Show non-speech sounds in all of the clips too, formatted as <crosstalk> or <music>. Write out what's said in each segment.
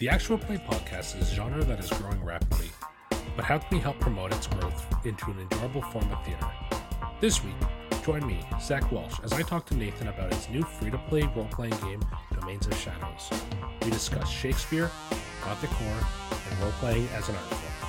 The Actual Play podcast is a genre that is growing rapidly, but how can we help promote its growth into an enjoyable form of theater? This week, join me, Zach Welsh, as I talk to Nathan about his new free to play role playing game, Domains of Shadows. We discuss Shakespeare, Gothic horror, and role playing as an art form.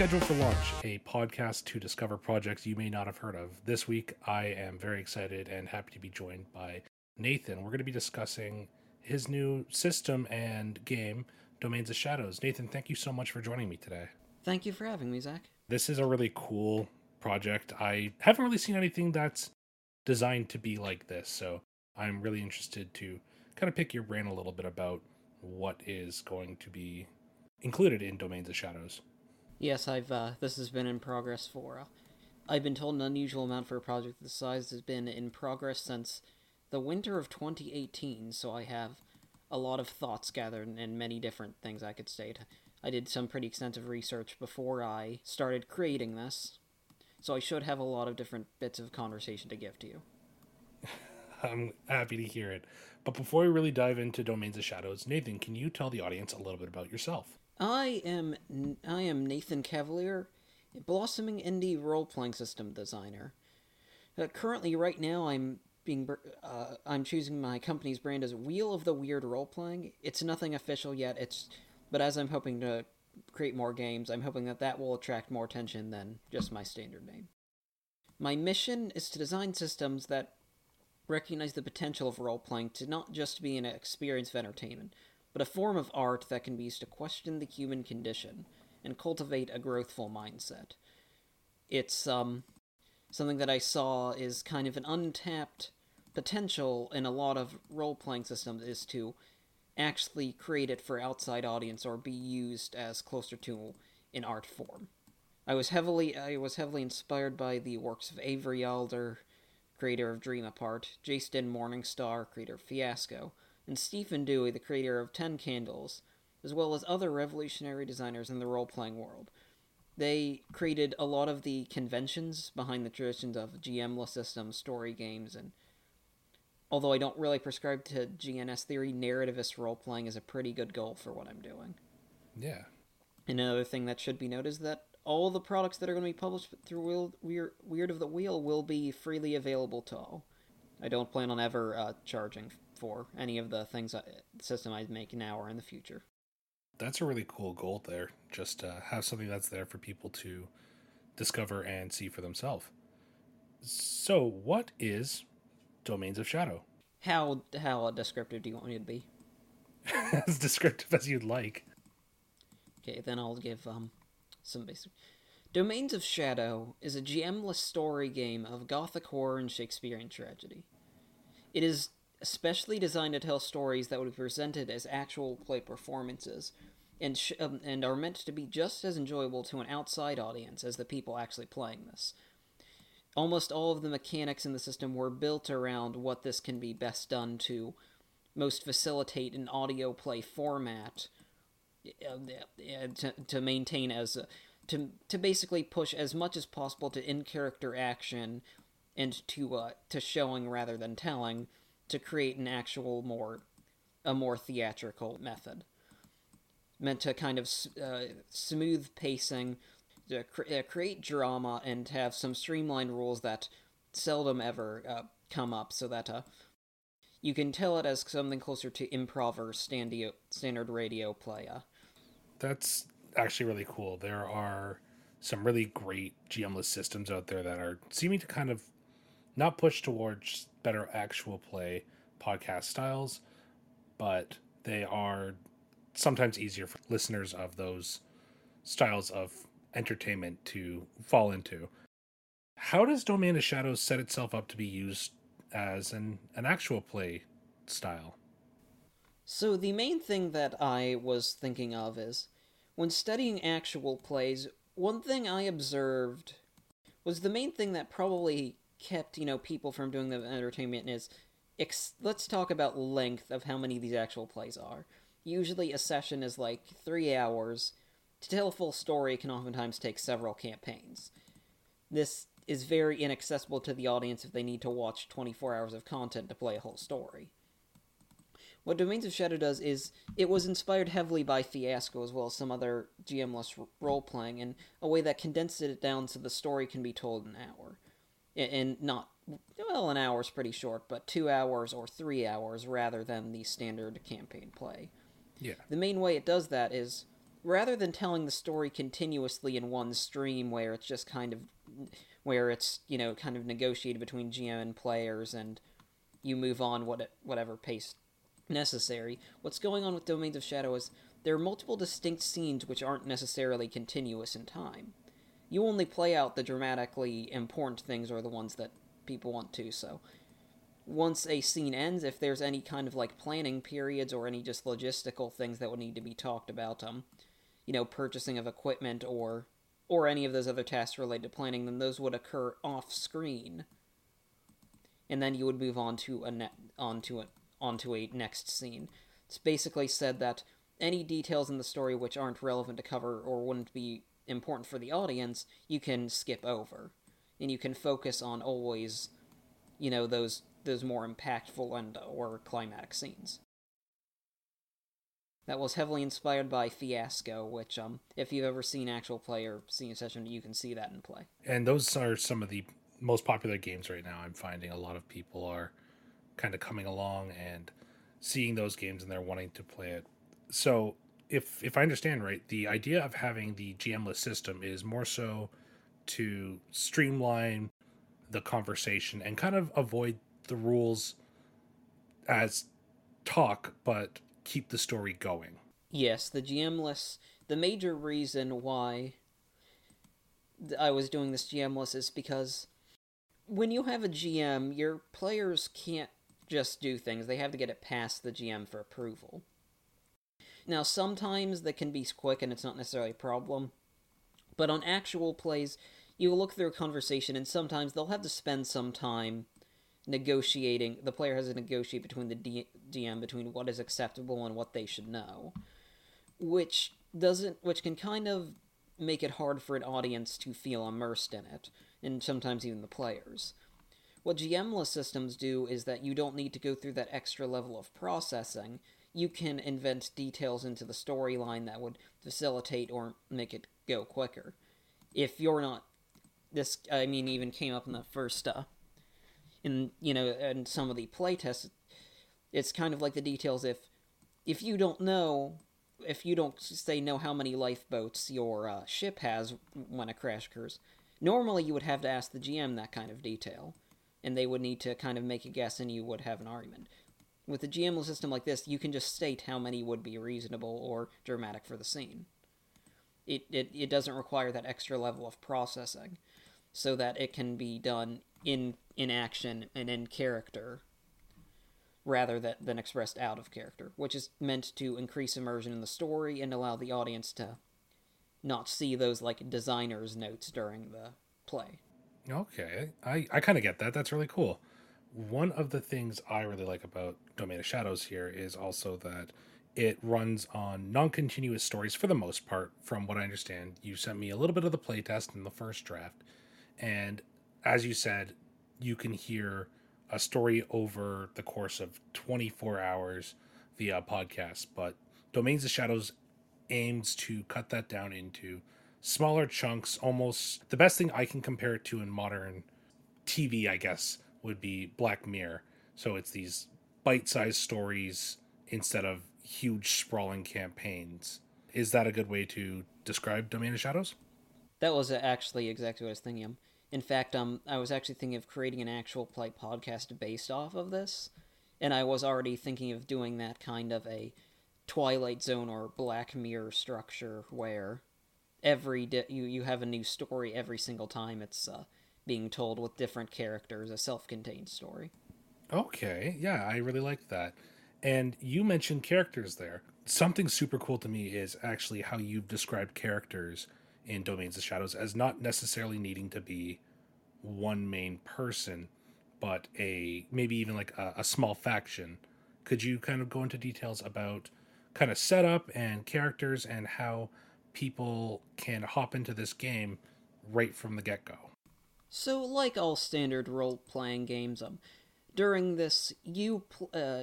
Welcome to Schedule for Launch, a podcast to discover projects you may not have heard of. This week, I am very excited and happy to be joined by Nathan. We're going to be discussing his new system and game, Domains of Shadows. Nathan, thank you so much for joining me today. Thank you for having me, Zach. This is a really cool project. I haven't really seen anything that's designed to be like this, so I'm really interested to kind of pick your brain a little bit about what is going to be included in Domains of Shadows. Yes, I've. Uh, this has been in progress for. Uh, I've been told an unusual amount for a project this size has been in progress since the winter of 2018. So I have a lot of thoughts gathered and many different things I could state. I did some pretty extensive research before I started creating this, so I should have a lot of different bits of conversation to give to you. <laughs> I'm happy to hear it. But before we really dive into Domains of Shadows, Nathan, can you tell the audience a little bit about yourself? I am I am Nathan Cavalier, blossoming indie role-playing system designer. Uh, currently, right now, I'm being uh, I'm choosing my company's brand as Wheel of the Weird Role-playing. It's nothing official yet. It's but as I'm hoping to create more games, I'm hoping that that will attract more attention than just my standard name. My mission is to design systems that recognize the potential of role-playing to not just be an experience of entertainment, but a form of art that can be used to question the human condition and cultivate a growthful mindset. It's um something that I saw is kind of an untapped potential in a lot of role playing systems is to actually create it for outside audience or be used as closer to an art form. I was heavily I was heavily inspired by the works of Avery Alder, creator of Dream Apart, Jason Morningstar, creator of Fiasco, and Stephen Dewey, the creator of Ten Candles, as well as other revolutionary designers in the role playing world. They created a lot of the conventions behind the traditions of GMless systems, story games, and although I don't really prescribe to GNS theory, narrativist role playing is a pretty good goal for what I'm doing. Yeah. Another thing that should be noted is that all the products that are going to be published through Weird, Weird of the Wheel will be freely available to all. I don't plan on ever uh, charging for any of the things I, system I make now or in the future. That's a really cool goal there. Just uh, have something that's there for people to discover and see for themselves. So, what is Domains of Shadow? How how descriptive do you want me to be? <laughs> as descriptive as you'd like. Okay, then I'll give um some basic. Domains of Shadow is a GMless story game of gothic horror and Shakespearean tragedy. It is especially designed to tell stories that would be presented as actual play performances and sh- um, and are meant to be just as enjoyable to an outside audience as the people actually playing this. Almost all of the mechanics in the system were built around what this can be best done to most facilitate an audio play format uh, to, to maintain as a, to to basically push as much as possible to in character action and to uh, to showing rather than telling to create an actual more a more theatrical method meant to kind of uh, smooth pacing to cr- uh, create drama and have some streamlined rules that seldom ever uh, come up so that uh, you can tell it as something closer to improv or standio- standard radio play uh. that's actually really cool there are some really great gmless systems out there that are seeming to kind of not push towards better actual play podcast styles, but they are sometimes easier for listeners of those styles of entertainment to fall into. How does Domain of Shadows set itself up to be used as an, an actual play style? So, the main thing that I was thinking of is when studying actual plays, one thing I observed was the main thing that probably kept you know people from doing the entertainment is ex- let's talk about length of how many these actual plays are. Usually, a session is like three hours. To tell a full story, can oftentimes take several campaigns. This is very inaccessible to the audience if they need to watch 24 hours of content to play a whole story. What Domains of Shadow does is it was inspired heavily by Fiasco as well as some other GMless role playing in a way that condensed it down so the story can be told in an hour. And not, well, an hour is pretty short, but two hours or three hours rather than the standard campaign play. Yeah. The main way it does that is rather than telling the story continuously in one stream where it's just kind of where it's you know kind of negotiated between GM and players and you move on what whatever pace necessary. What's going on with Domains of Shadow is there are multiple distinct scenes which aren't necessarily continuous in time. You only play out the dramatically important things or the ones that people want to, so once a scene ends, if there's any kind of like planning periods or any just logistical things that would need to be talked about, um, you know, purchasing of equipment or or any of those other tasks related to planning, then those would occur off screen. And then you would move on to a net onto a onto a next scene. It's basically said that any details in the story which aren't relevant to cover or wouldn't be important for the audience, you can skip over. And you can focus on always, you know, those those more impactful and or climatic scenes. That was heavily inspired by Fiasco, which, um, if you've ever seen actual play or seen a session, you can see that in play. And those are some of the most popular games right now. I'm finding a lot of people are kind of coming along and seeing those games and they're wanting to play it. So if if I understand right, the idea of having the GMless system is more so to streamline the conversation and kind of avoid the rules as talk, but keep the story going. Yes, the GMless. The major reason why I was doing this GMless is because when you have a GM, your players can't just do things. They have to get it past the GM for approval. Now, sometimes that can be quick and it's not necessarily a problem, but on actual plays, you look through a conversation and sometimes they'll have to spend some time negotiating. The player has to negotiate between the DM between what is acceptable and what they should know, which doesn't, which can kind of make it hard for an audience to feel immersed in it, and sometimes even the players. What GMless systems do is that you don't need to go through that extra level of processing. You can invent details into the storyline that would facilitate or make it go quicker. If you're not this I mean even came up in the first uh in you know in some of the playtests it's kind of like the details if if you don't know if you don't say know how many lifeboats your uh, ship has when a crash occurs normally you would have to ask the gm that kind of detail and they would need to kind of make a guess and you would have an argument. With a GM system like this, you can just state how many would be reasonable or dramatic for the scene. It, it, it doesn't require that extra level of processing so that it can be done in in action and in character rather than, than expressed out of character, which is meant to increase immersion in the story and allow the audience to not see those like designer's notes during the play. Okay, I I kind of get that. That's really cool. One of the things I really like about Domain of Shadows here is also that it runs on non-continuous stories for the most part. From what I understand, you sent me a little bit of the playtest in the first draft, and as you said, you can hear a story over the course of 24 hours via podcast. But Domains of Shadows aims to cut that down into smaller chunks. Almost the best thing I can compare it to in modern TV, I guess, would be Black Mirror. So it's these bite-sized stories instead of huge sprawling campaigns. Is that a good way to describe Domain of Shadows? That was actually exactly what I was thinking of. In fact, um, I was actually thinking of creating an actual play podcast based off of this, and I was already thinking of doing that kind of a Twilight Zone or Black Mirror structure where every di- you you have a new story every single time it's uh, being told with different characters, a self-contained story. Okay, yeah, I really like that. And you mentioned characters there. Something super cool to me is actually how you've described characters in Domains of Shadows as not necessarily needing to be one main person, but a maybe even like a, a small faction. Could you kind of go into details about kind of setup and characters and how people can hop into this game right from the get go? So, like all standard role playing games, um, during this you uh,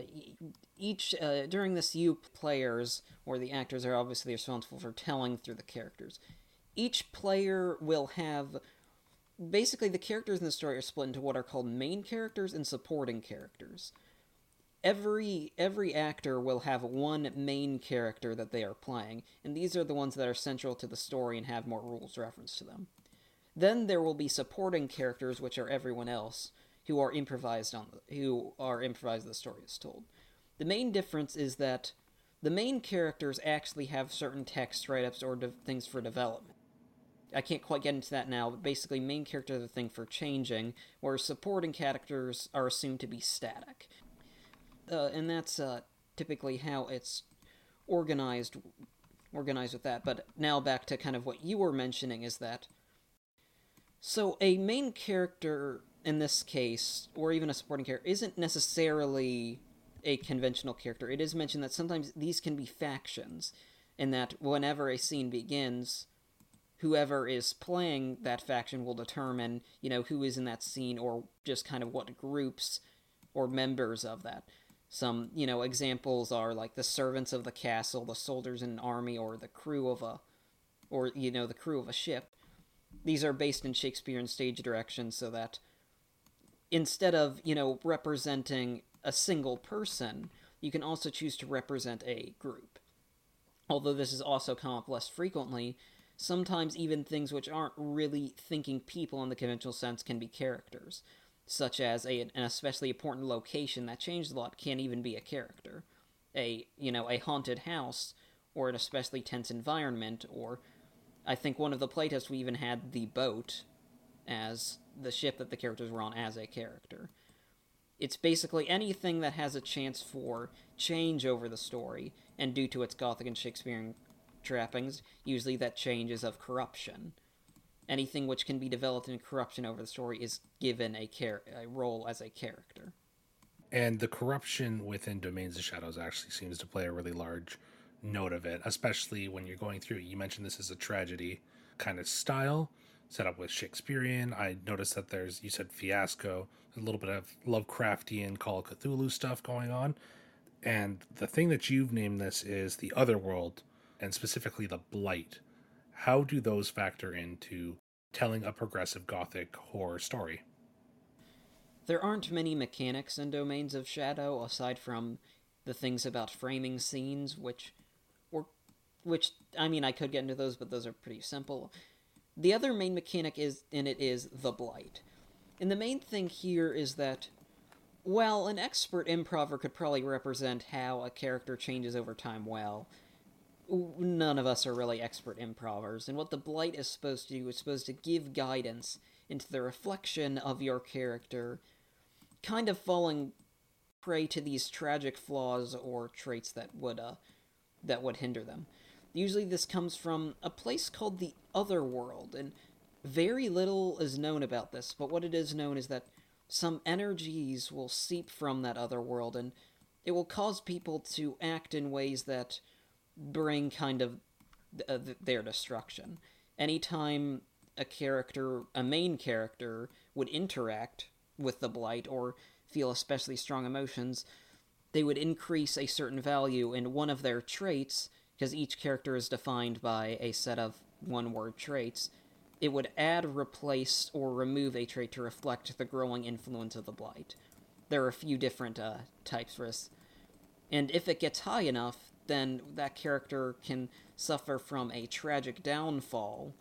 each uh, during this you players or the actors are obviously responsible for telling through the characters each player will have basically the characters in the story are split into what are called main characters and supporting characters. Every every actor will have one main character that they are playing and these are the ones that are central to the story and have more rules reference to them then there will be supporting characters which are everyone else who are improvised on the, who are improvised the story is told. The main difference is that the main characters actually have certain text write-ups or de- things for development. I can't quite get into that now, but basically, main characters are the thing for changing, whereas supporting characters are assumed to be static. Uh, and that's uh, typically how it's organized organized with that. But now back to kind of what you were mentioning is that so a main character in this case, or even a supporting character, isn't necessarily a conventional character. It is mentioned that sometimes these can be factions, and that whenever a scene begins, whoever is playing that faction will determine, you know, who is in that scene or just kind of what groups or members of that. Some, you know, examples are like the servants of the castle, the soldiers in an army, or the crew of a, or, you know, the crew of a ship. These are based in Shakespearean stage direction so that instead of, you know, representing a single person, you can also choose to represent a group. Although this is also come up less frequently, sometimes even things which aren't really thinking people in the conventional sense can be characters, such as a, an especially important location that changed a lot can even be a character. A, you know, a haunted house, or an especially tense environment, or I think one of the playtests we even had the boat as the ship that the characters were on as a character. It's basically anything that has a chance for change over the story, and due to its Gothic and Shakespearean trappings, usually that change is of corruption. Anything which can be developed in corruption over the story is given a, char- a role as a character. And the corruption within Domains of Shadows actually seems to play a really large note of it, especially when you're going through. You mentioned this is a tragedy kind of style set up with Shakespearean. I noticed that there's, you said fiasco, a little bit of Lovecraftian Call of Cthulhu stuff going on. And the thing that you've named this is the other world, and specifically the blight. How do those factor into telling a progressive gothic horror story? There aren't many mechanics in Domains of Shadow aside from the things about framing scenes, which, which I mean, I could get into those, but those are pretty simple. The other main mechanic is in it is the blight. And the main thing here is that well, an expert improver could probably represent how a character changes over time well. None of us are really expert improvers, and what the blight is supposed to do is supposed to give guidance into the reflection of your character, kind of falling prey to these tragic flaws or traits that would uh that would hinder them. Usually this comes from a place called the Other World, and very little is known about this, but what it is known is that some energies will seep from that other world, and it will cause people to act in ways that bring kind of uh, their destruction. Anytime a character, a main character, would interact with the Blight or feel especially strong emotions, they would increase a certain value in one of their traits because each character is defined by a set of one word traits, it would add, replace, or remove a trait to reflect the growing influence of the blight. There are a few different uh, types for this. And if it gets high enough, then that character can suffer from a tragic downfall,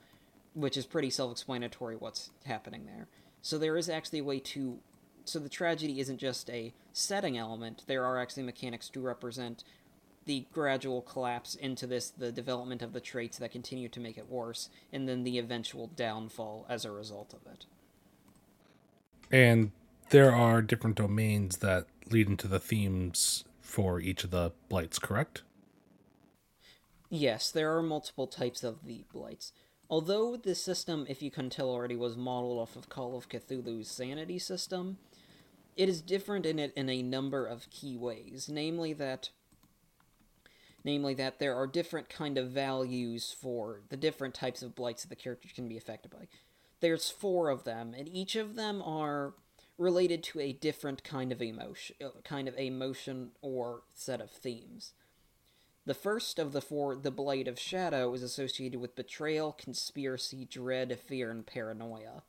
which is pretty self explanatory what's happening there. So there is actually a way to. So the tragedy isn't just a setting element, there are actually mechanics to represent the gradual collapse into this, the development of the traits that continue to make it worse, and then the eventual downfall as a result of it. And there are different domains that lead into the themes for each of the blights, correct? Yes, there are multiple types of the blights. Although this system, if you couldn't tell already, was modeled off of Call of Cthulhu's Sanity system, it is different in it in a number of key ways. Namely that namely that there are different kind of values for the different types of blights that the character can be affected by. There's four of them, and each of them are related to a different kind of emotion, uh, kind of emotion or set of themes. The first of the four, the Blight of Shadow, is associated with betrayal, conspiracy, dread, fear, and paranoia.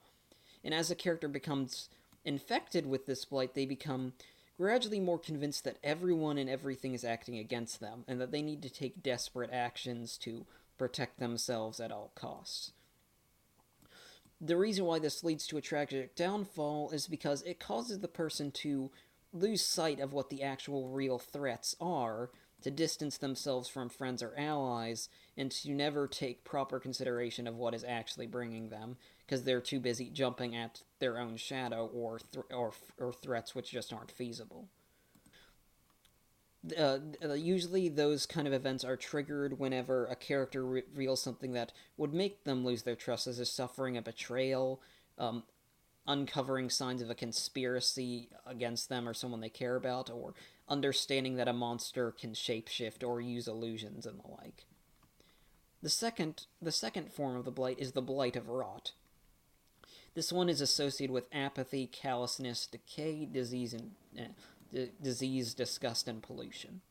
And as a character becomes infected with this blight, they become gradually more convinced that everyone and everything is acting against them, and that they need to take desperate actions to protect themselves at all costs. The reason why this leads to a tragic downfall is because it causes the person to lose sight of what the actual real threats are, to distance themselves from friends or allies, and to never take proper consideration of what is actually bringing them, because they're too busy jumping at their own shadow or th- or or threats which just aren't feasible. Uh, uh, usually, those kind of events are triggered whenever a character re- reveals something that would make them lose their trust, as suffering a betrayal, um, uncovering signs of a conspiracy against them or someone they care about, or understanding that a monster can shapeshift or use illusions and the like. The second, the second form of the blight is the blight of rot. This one is associated with apathy, callousness, decay, disease, and eh, d- disease, disgust, and pollution.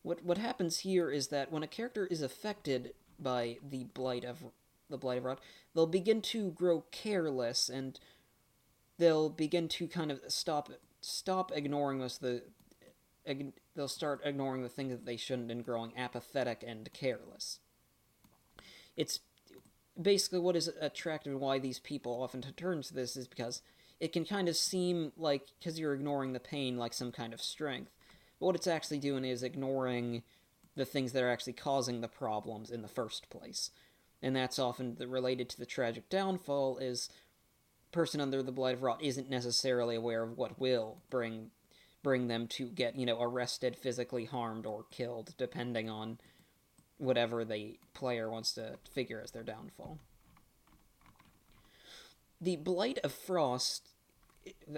What what happens here is that when a character is affected by the blight of the blight of rot, they'll begin to grow careless and they'll begin to kind of stop stop ignoring most the they'll start ignoring the things that they shouldn't and growing apathetic and careless. It's basically what is attractive and why these people often turn to this is because it can kind of seem like because you're ignoring the pain like some kind of strength. But what it's actually doing is ignoring the things that are actually causing the problems in the first place. And that's often related to the tragic downfall is person under the blight of rot isn't necessarily aware of what will bring bring them to get you know arrested physically harmed or killed depending on whatever the player wants to figure as their downfall. The Blight of Frost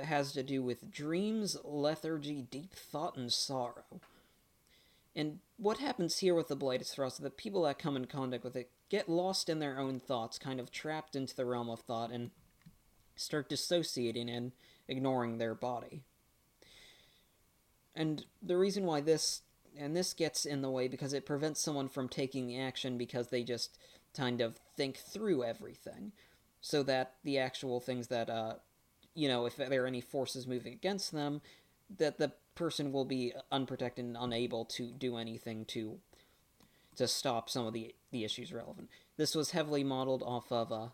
has to do with dreams, lethargy, deep thought, and sorrow. And what happens here with the Blight of Frost, the people that come in contact with it get lost in their own thoughts, kind of trapped into the realm of thought, and start dissociating and ignoring their body. And the reason why this and this gets in the way because it prevents someone from taking the action because they just kind of think through everything so that the actual things that uh you know if there are any forces moving against them that the person will be unprotected and unable to do anything to to stop some of the the issues relevant. This was heavily modeled off of uh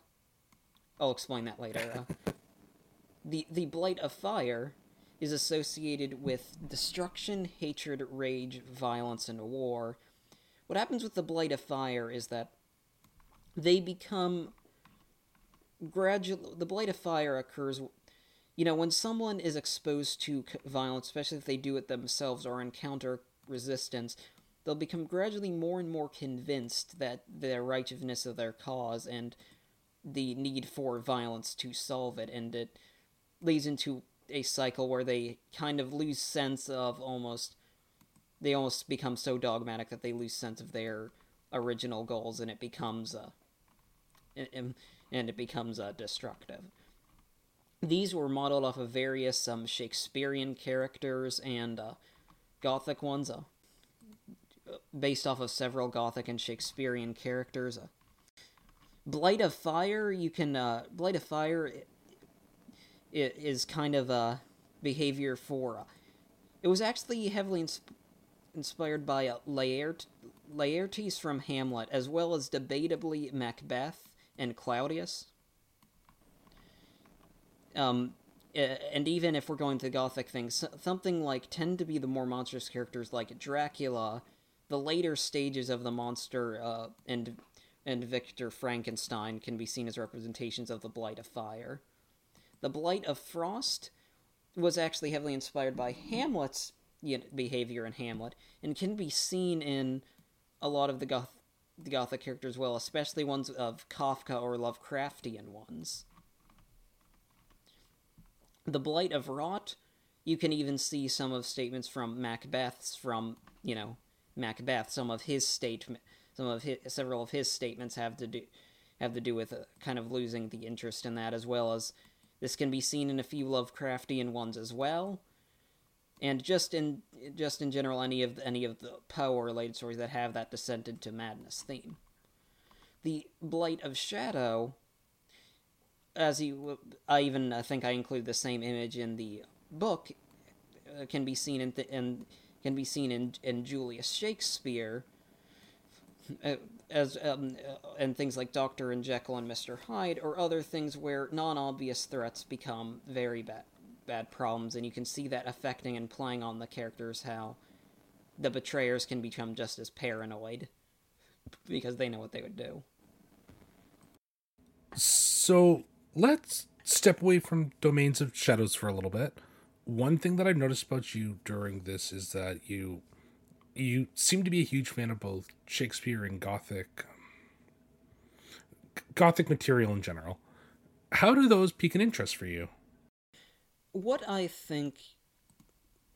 i'll explain that later uh, <laughs> the the blight of fire is associated with destruction, hatred, rage, violence, and war. What happens with the Blight of Fire is that they become gradual. The Blight of Fire occurs, you know, when someone is exposed to violence, especially if they do it themselves or encounter resistance, they'll become gradually more and more convinced that the righteousness of their cause and the need for violence to solve it, and it leads into a cycle where they kind of lose sense of almost they almost become so dogmatic that they lose sense of their original goals and it becomes a and, and it becomes a destructive. These were modeled off of various um, Shakespearean characters and uh, Gothic ones, uh, based off of several Gothic and Shakespearean characters. Uh, Blight of Fire, you can uh, Blight of Fire it is kind of a behavior for. Uh, it was actually heavily ins- inspired by uh, Laert- Laertes from Hamlet, as well as debatably Macbeth and Claudius. Um, and even if we're going to gothic things, something like tend to be the more monstrous characters like Dracula, the later stages of the monster, uh, and and Victor Frankenstein can be seen as representations of the Blight of Fire. The Blight of Frost was actually heavily inspired by Hamlet's behavior in Hamlet and can be seen in a lot of the goth the Gothic characters well, especially ones of Kafka or Lovecraftian ones. The Blight of Rot, you can even see some of statements from Macbeth's from, you know, Macbeth, some of his statement some of his several of his statements have to do have to do with uh, kind of losing the interest in that as well as this can be seen in a few Lovecraftian ones as well and just in just in general any of any of the Poe related stories that have that descent into madness theme. The Blight of Shadow, as you, I even I think I include the same image in the book, uh, can be seen in, th- can be seen in in Julius Shakespeare. Uh, as um, uh, and things like Doctor and Jekyll and Mister Hyde, or other things where non-obvious threats become very bad bad problems, and you can see that affecting and playing on the characters how the betrayers can become just as paranoid because they know what they would do. So let's step away from domains of shadows for a little bit. One thing that I've noticed about you during this is that you you seem to be a huge fan of both Shakespeare and Gothic um, Gothic material in general. How do those pique an interest for you? what I think.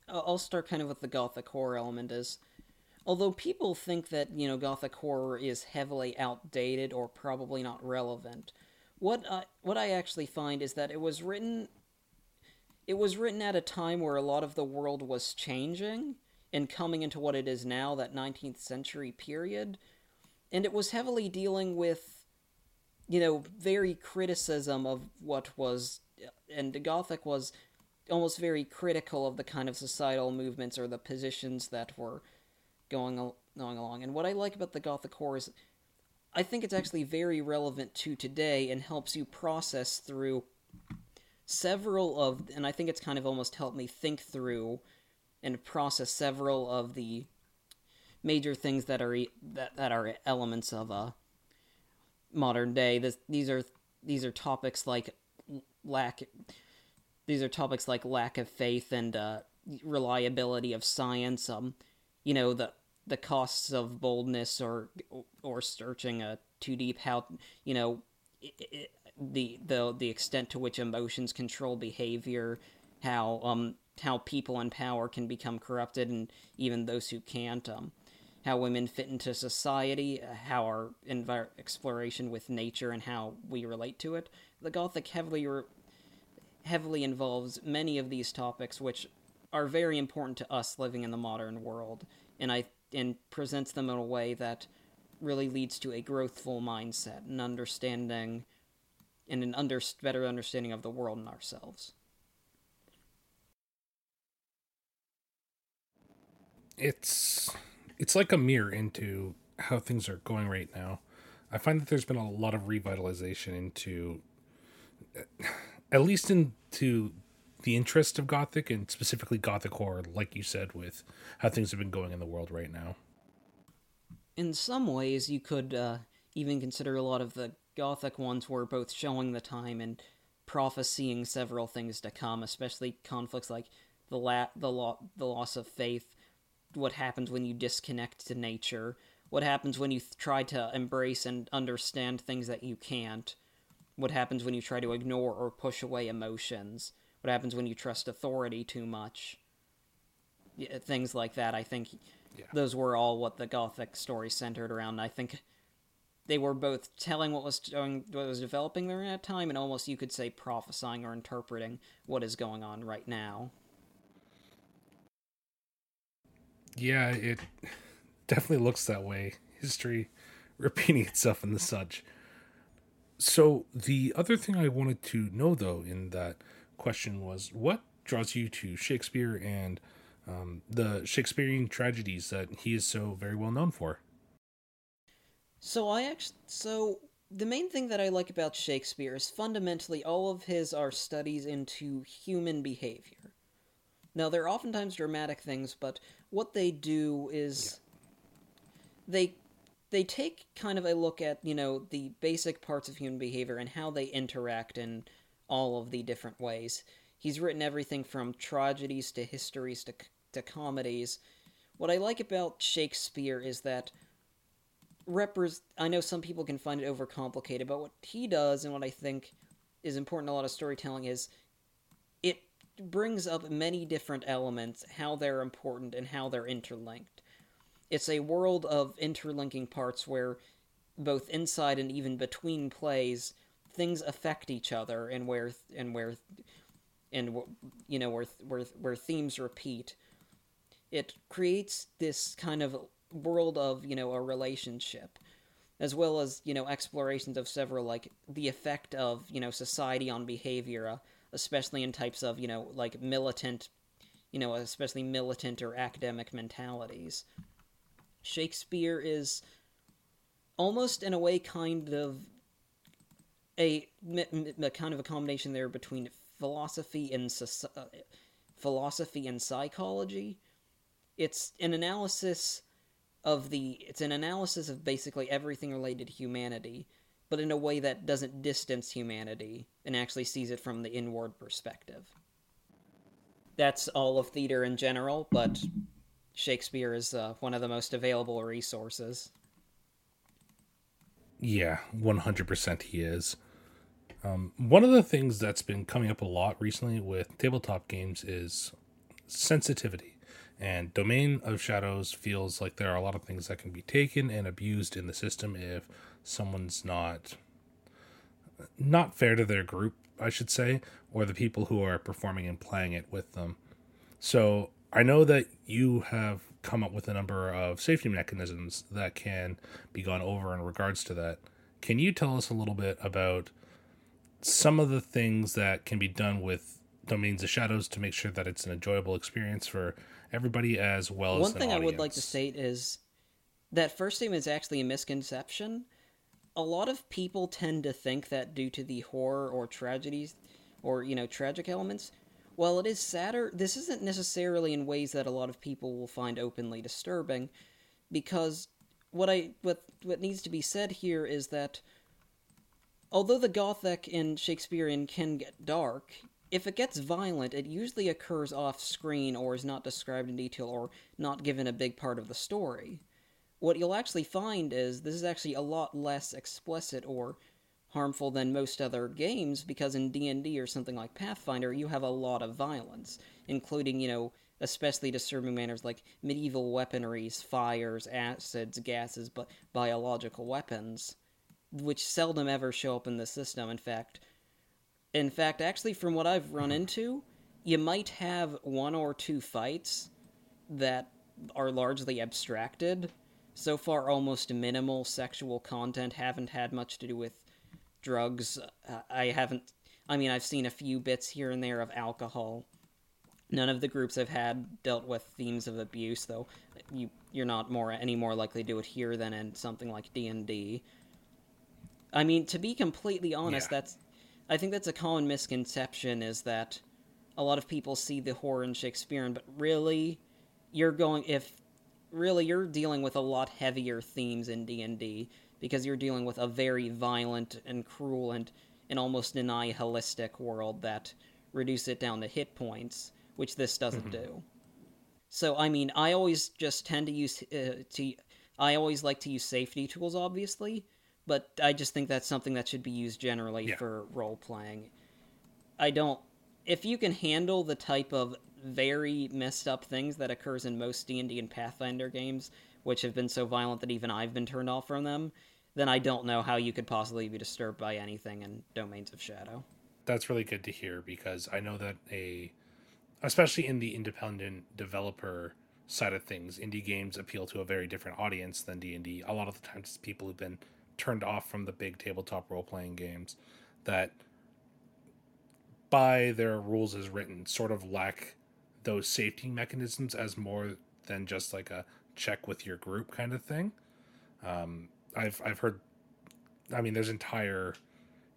I'll start kind of with the gothic horror element is. Although people think that, you know, gothic horror is heavily outdated or probably not relevant, what I, what I actually find is that it was written it was written at a time where a lot of the world was changing and coming into what it is now, that 19th century period. And it was heavily dealing with, you know, very criticism of what was. And the Gothic was almost very critical of the kind of societal movements or the positions that were going going along. And what I like about the Gothic horror is I think it's actually very relevant to today and helps you process through several of and I think it's kind of almost helped me think through and process several of the major things that are that, that are elements of a modern day. This, these are these are topics like lack these are topics like lack of faith and uh, reliability of science. Um, you know the the costs of boldness or or searching a too deep. How you know it, it, the the the extent to which emotions control behavior. How um how people in power can become corrupted and even those who can't. Um, how women fit into society, how our envir- exploration with nature and how we relate to it. The Gothic heavily re- heavily involves many of these topics which are very important to us living in the modern world and I and presents them in a way that really leads to a growthful mindset and understanding and an under, better understanding of the world and ourselves. It's it's like a mirror into how things are going right now. I find that there's been a lot of revitalization into at least into the interest of gothic and specifically gothic horror like you said with how things have been going in the world right now in some ways you could uh, even consider a lot of the gothic ones were both showing the time and prophesying several things to come especially conflicts like the la- the, lo- the loss of faith what happens when you disconnect to nature what happens when you th- try to embrace and understand things that you can't what happens when you try to ignore or push away emotions, what happens when you trust authority too much. Yeah, uh, things like that. I think yeah. those were all what the Gothic story centered around. I think they were both telling what was doing, what was developing during that time, and almost you could say prophesying or interpreting what is going on right now. Yeah, it definitely looks that way. History <laughs> repeating itself and the such. So the other thing I wanted to know, though, in that question was what draws you to Shakespeare and um, the Shakespearean tragedies that he is so very well known for. So I actually, so the main thing that I like about Shakespeare is fundamentally all of his are studies into human behavior. Now they're oftentimes dramatic things, but what they do is they they take kind of a look at you know the basic parts of human behavior and how they interact in all of the different ways. He's written everything from tragedies to histories to to comedies. What I like about Shakespeare is that repres I know some people can find it overcomplicated, but what he does and what I think is important in a lot of storytelling is brings up many different elements, how they're important and how they're interlinked. It's a world of interlinking parts where both inside and even between plays things affect each other and where and where and you know where where where themes repeat it creates this kind of world of you know a relationship as well as you know explorations of several like the effect of you know society on behavior especially in types of you know like militant you know especially militant or academic mentalities. Shakespeare is almost in a way kind of a, a kind of a combination there between philosophy and uh, philosophy and psychology. It's an analysis of the it's an analysis of basically everything related to humanity, but in a way that doesn't distance humanity and actually sees it from the inward perspective. That's all of theater in general, but Shakespeare is uh, one of the most available resources. Yeah, 100% he is. Um, one of the things that's been coming up a lot recently with tabletop games is sensitivity. And Domain of Shadows feels like there are a lot of things that can be taken and abused in the system if someone's not not fair to their group, I should say, or the people who are performing and playing it with them. So I know that you have come up with a number of safety mechanisms that can be gone over in regards to that. Can you tell us a little bit about some of the things that can be done with Domains of Shadows to make sure that it's an enjoyable experience for everybody as well One as One thing. I would like to state is that first statement is actually a misconception. A lot of people tend to think that due to the horror or tragedies or, you know, tragic elements, while it is sadder, this isn't necessarily in ways that a lot of people will find openly disturbing because what I what what needs to be said here is that although the gothic in Shakespearean can get dark, if it gets violent, it usually occurs off screen or is not described in detail or not given a big part of the story. What you'll actually find is this is actually a lot less explicit or harmful than most other games because in D&D or something like Pathfinder you have a lot of violence, including, you know, especially disturbing manners like medieval weaponries, fires, acids, gases, but biological weapons, which seldom ever show up in the system. In fact, in fact, actually, from what I've run into, you might have one or two fights that are largely abstracted. So far, almost minimal sexual content. Haven't had much to do with drugs. Uh, I haven't. I mean, I've seen a few bits here and there of alcohol. None of the groups I've had dealt with themes of abuse, though. You you're not more any more likely to do it here than in something like D and D. I mean, to be completely honest, yeah. that's I think that's a common misconception is that a lot of people see the horror in Shakespearean, but really, you're going if really you're dealing with a lot heavier themes in D and D because you're dealing with a very violent and cruel and and almost nihilistic world that reduce it down to hit points, which this doesn't mm-hmm. do. So I mean, I always just tend to use uh, to I always like to use safety tools, obviously, but I just think that's something that should be used generally yeah. for role playing. I don't if you can handle the type of very messed up things that occurs in most D&D and Pathfinder games, which have been so violent that even I've been turned off from them, then I don't know how you could possibly be disturbed by anything in Domains of Shadow. That's really good to hear because I know that a especially in the independent developer side of things, indie games appeal to a very different audience than D&D. A lot of the times it's people who've been turned off from the big tabletop role playing games that by their rules as written sort of lack those safety mechanisms as more than just like a check with your group kind of thing. Um, I've I've heard I mean there's entire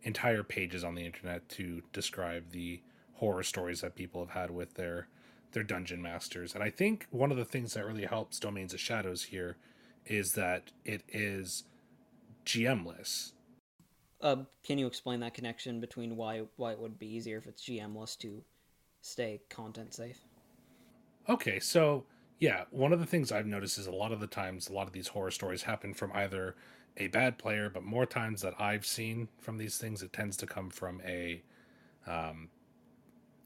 entire pages on the internet to describe the horror stories that people have had with their their dungeon masters. And I think one of the things that really helps Domains of Shadows here is that it is GMless. Uh, can you explain that connection between why why it would be easier if it's GMless to stay content safe? Okay, so Yeah, one of the things I've noticed is a lot of the times, a lot of these horror stories happen from either a bad player, but more times that I've seen from these things, it tends to come from a um,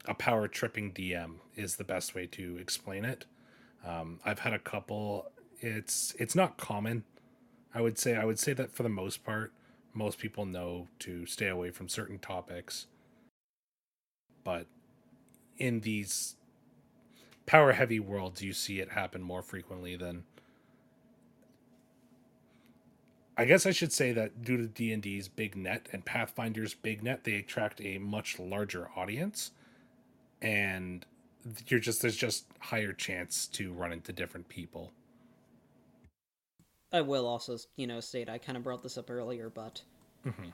a power tripping DM is the best way to explain it. Um, I've had a couple. It's it's not common. I would say I would say that for the most part, most people know to stay away from certain topics. But in these power heavy worlds, you see it happen more frequently than. I guess I should say that due to D and D's big net and Pathfinder's big net, they attract a much larger audience, and you're just there's just higher chance to run into different people. I will also, you know, state I kind of brought this up earlier, but mm-hmm.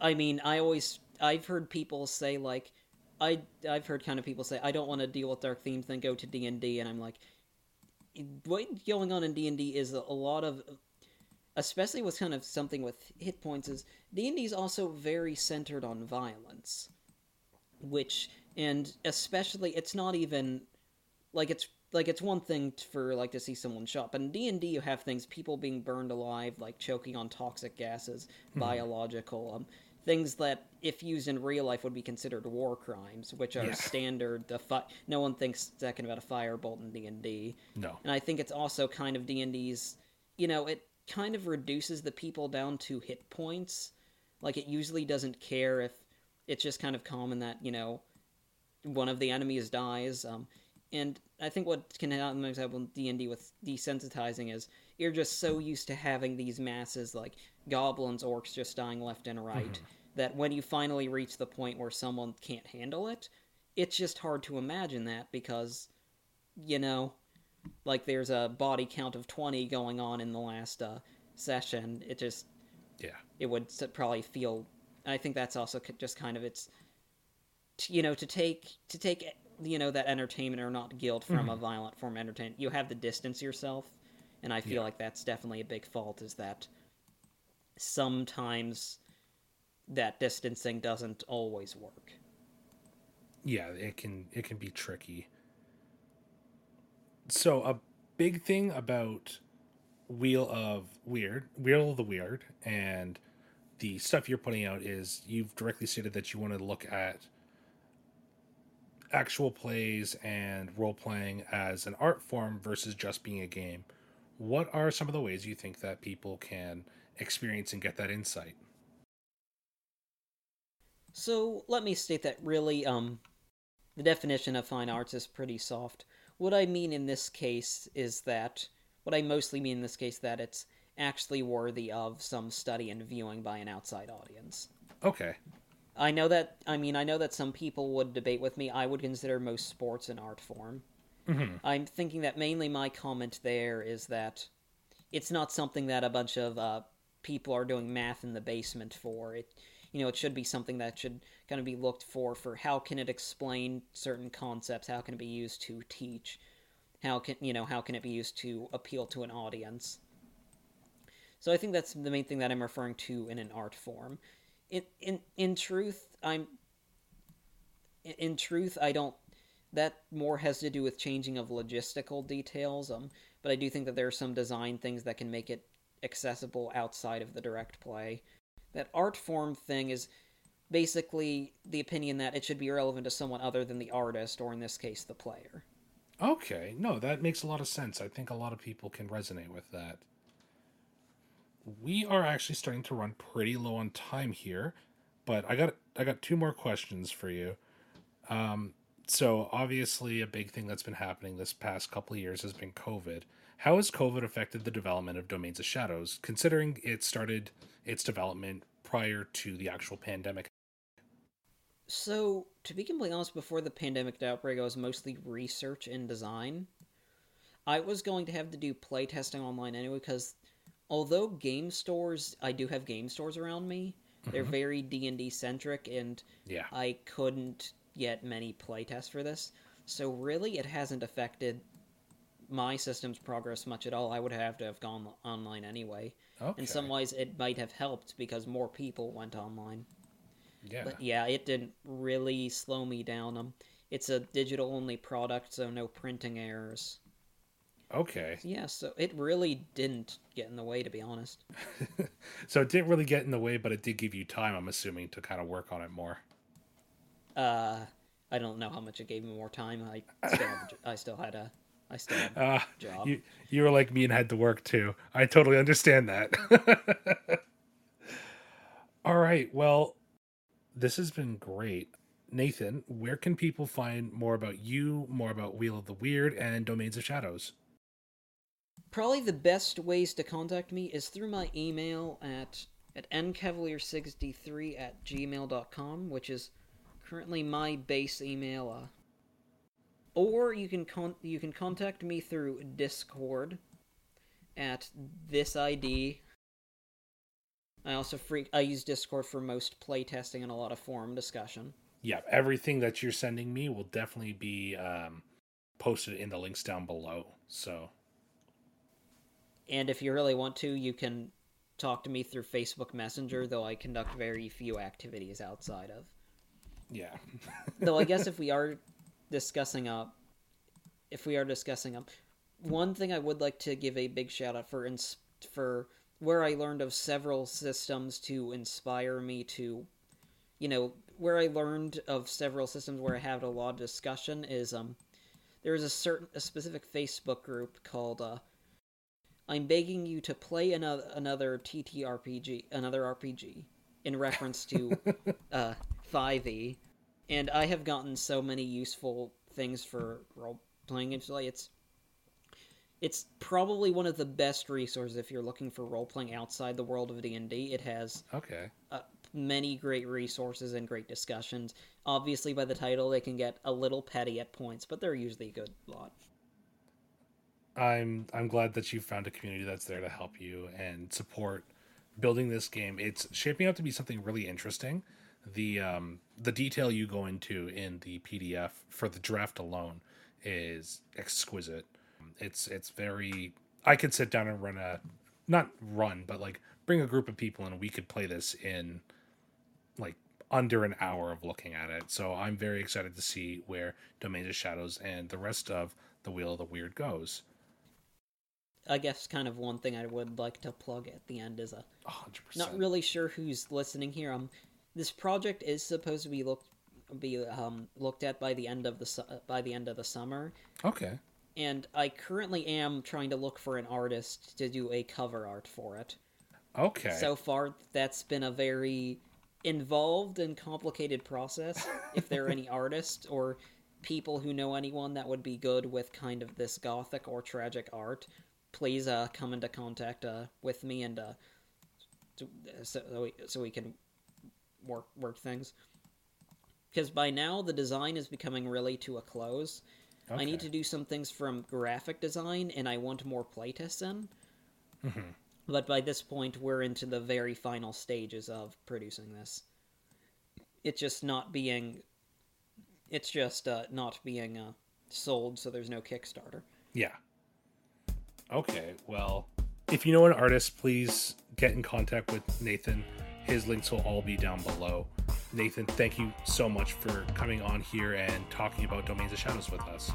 I mean, I always I've heard people say like I I've heard kind of people say I don't want to deal with dark themes, then go to D and D, and I'm like, what going on in D and D is a, a lot of, especially with kind of something with hit points, is D and D is also very centered on violence, which and especially it's not even like it's like it's one thing for like to see someone shot but in d&d you have things people being burned alive like choking on toxic gases mm-hmm. biological um, things that if used in real life would be considered war crimes which are yeah. standard the fi- no one thinks second about a firebolt in d&d no and i think it's also kind of d&d's you know it kind of reduces the people down to hit points like it usually doesn't care if it's just kind of common that you know one of the enemies dies um, and I think what can happen, example, D and D with desensitizing is you're just so used to having these masses like goblins, orcs just dying left and right mm-hmm. that when you finally reach the point where someone can't handle it, it's just hard to imagine that because, you know, like there's a body count of twenty going on in the last uh, session. It just, yeah, it would probably feel. I think that's also just kind of it's, you know, to take to take you know that entertainment or not guilt from mm-hmm. a violent form of entertainment. You have to distance yourself, and I feel yeah. like that's definitely a big fault. Is that sometimes that distancing doesn't always work. Yeah, it can it can be tricky. So a big thing about Wheel of Weird, Wheel of the Weird, and the stuff you're putting out is you've directly stated that you want to look at actual plays and role playing as an art form versus just being a game. What are some of the ways you think that people can experience and get that insight? So let me state that really, um, the definition of fine arts is pretty soft. What I mean in this case is that, what I mostly mean in this case, that it's actually worthy of some study and viewing by an outside audience. Okay. I know that. I mean, I know that some people would debate with me. I would consider most sports an art form. Mm-hmm. I'm thinking that mainly my comment there is that it's not something that a bunch of uh, people are doing math in the basement for. It, you know, it should be something that should kind of be looked for for how can it explain certain concepts? How can it be used to teach? How can you know? How can it be used to appeal to an audience? So I think that's the main thing that I'm referring to in an art form in in in truth, I'm in truth I don't that more has to do with changing of logistical details um but I do think that there are some design things that can make it accessible outside of the direct play. That art form thing is basically the opinion that it should be relevant to someone other than the artist or in this case the player. Okay, no, that makes a lot of sense. I think a lot of people can resonate with that we are actually starting to run pretty low on time here, but I got I got two more questions for you. Um, so obviously, a big thing that's been happening this past couple of years has been COVID. How has COVID affected the development of Domains of Shadows, considering it started its development prior to the actual pandemic? So, to be completely honest, before the pandemic outbreak, I was mostly research and design. I was going to have to do playtesting online anyway because although game stores, I do have game stores around me. Mm-hmm. They're very D and D centric, and yeah, I couldn't get many playtests for this. So really, it hasn't affected my system's progress much at all. I would have to have gone online anyway. Okay. In some ways, it might have helped because more people went online. Yeah. But yeah, it didn't really slow me down. Um, it's a digital only product, so no printing errors. Okay. Yeah, so it really didn't get in the way, to be honest. <laughs> so it didn't really get in the way, but it did give you time, I'm assuming, to kind of work on it more. Uh, I don't know how much it gave me more time. I still, had, I still had a, I still had a Uh, job. you, you were like me and had to work too. I totally understand that. <laughs> All right. Well, this has been great. Nathan, where can people find more about you, more about Wheel of the Weird, and Domains of Shadows? Probably the best ways to contact me is through my email at at ncavalier63 at gmail.com, which is currently my base email. Uh, or you can con- you can contact me through Discord at this ID. I also free I use Discord for most playtesting and a lot of forum discussion. Yeah, everything that you're sending me will definitely be um, posted in the links down below. So, And if you really want to, you can talk to me through Facebook Messenger, though I conduct very few activities outside of. yeah. <laughs> though I guess if we are discussing up, if we are discussing up, one thing I would like to give a big shout out for ins- for where I learned of several systems to inspire me to, you know, where I learned of several systems where I had a lot of discussion is um, there is a certain a specific Facebook group called uh, I'm begging you to play another another TTRPG another RPG in reference to <laughs> uh 5e and I have gotten so many useful things for role playing. It's like it's it's probably one of the best resources if you're looking for role playing outside the world of D and D. It has Okay. uh, many great resources and great discussions. Obviously, by the title, they can get a little petty at points, but they're usually a good lot. I'm I'm glad that you found a community that's there to help you and support building this game. It's shaping up to be something really interesting. The um the detail you go into in the PDF for the draft alone is exquisite. It's it's very I could sit down and run a not run, but like bring a group of people and we could play this in like under an hour of looking at it. So I'm very excited to see where Domains of Shadows and the rest of the Wheel of the Weird goes. I guess kind of one thing I would like to plug at the end is a A hundred not really sure who's listening here. Um, this project is supposed to be looked be um looked at by the end of the su- by the end of the summer, Okay. and I currently am trying to look for an artist to do a cover art for it. Okay. So far, that's been a very involved and complicated process. <laughs> if there are any artists or people who know anyone that would be good with kind of this gothic or tragic art, please uh, come into contact uh, with me and uh, so, so, we, so we can work work things. Because by now the design is becoming really to a close. Okay. I need to do some things from graphic design, and I want more playtests in. Mm-hmm. But by this point, we're into the very final stages of producing this. It's just not being. It's just uh, not being uh, sold, so there's no Kickstarter. Yeah. Okay. Well, if you know an artist, please get in contact with Nathan. His links will all be down below. Nathan, thank you so much for coming on here and talking about Domains of Shadows with us.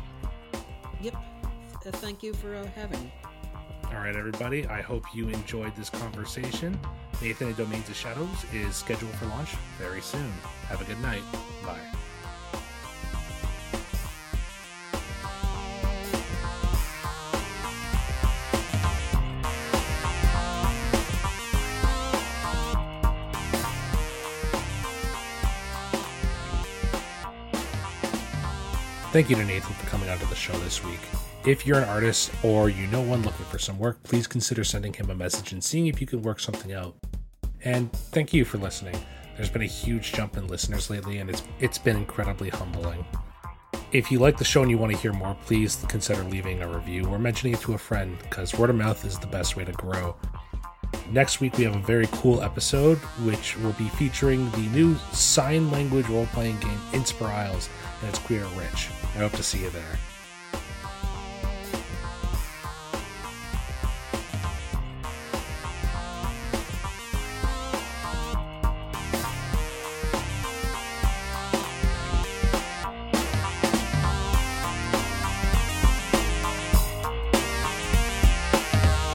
Yep. Uh, thank you for uh, having me. All right, everybody. I hope you enjoyed this conversation. Nathan and Domains of Shadows is scheduled for launch very soon. Have a good night. Bye. Thank you to Nathan for coming onto the show this week. If you're an artist or you know one looking for some work, please consider sending him a message and seeing if you can work something out. And thank you for listening. There's been a huge jump in listeners lately, and it's it's been incredibly humbling. If you like the show and you want to hear more, please consider leaving a review or mentioning it to a friend because word of mouth is the best way to grow. Next week, we have a very cool episode which will be featuring the new sign language role playing game Inspire Isles and its queer Rich. I hope to see you there.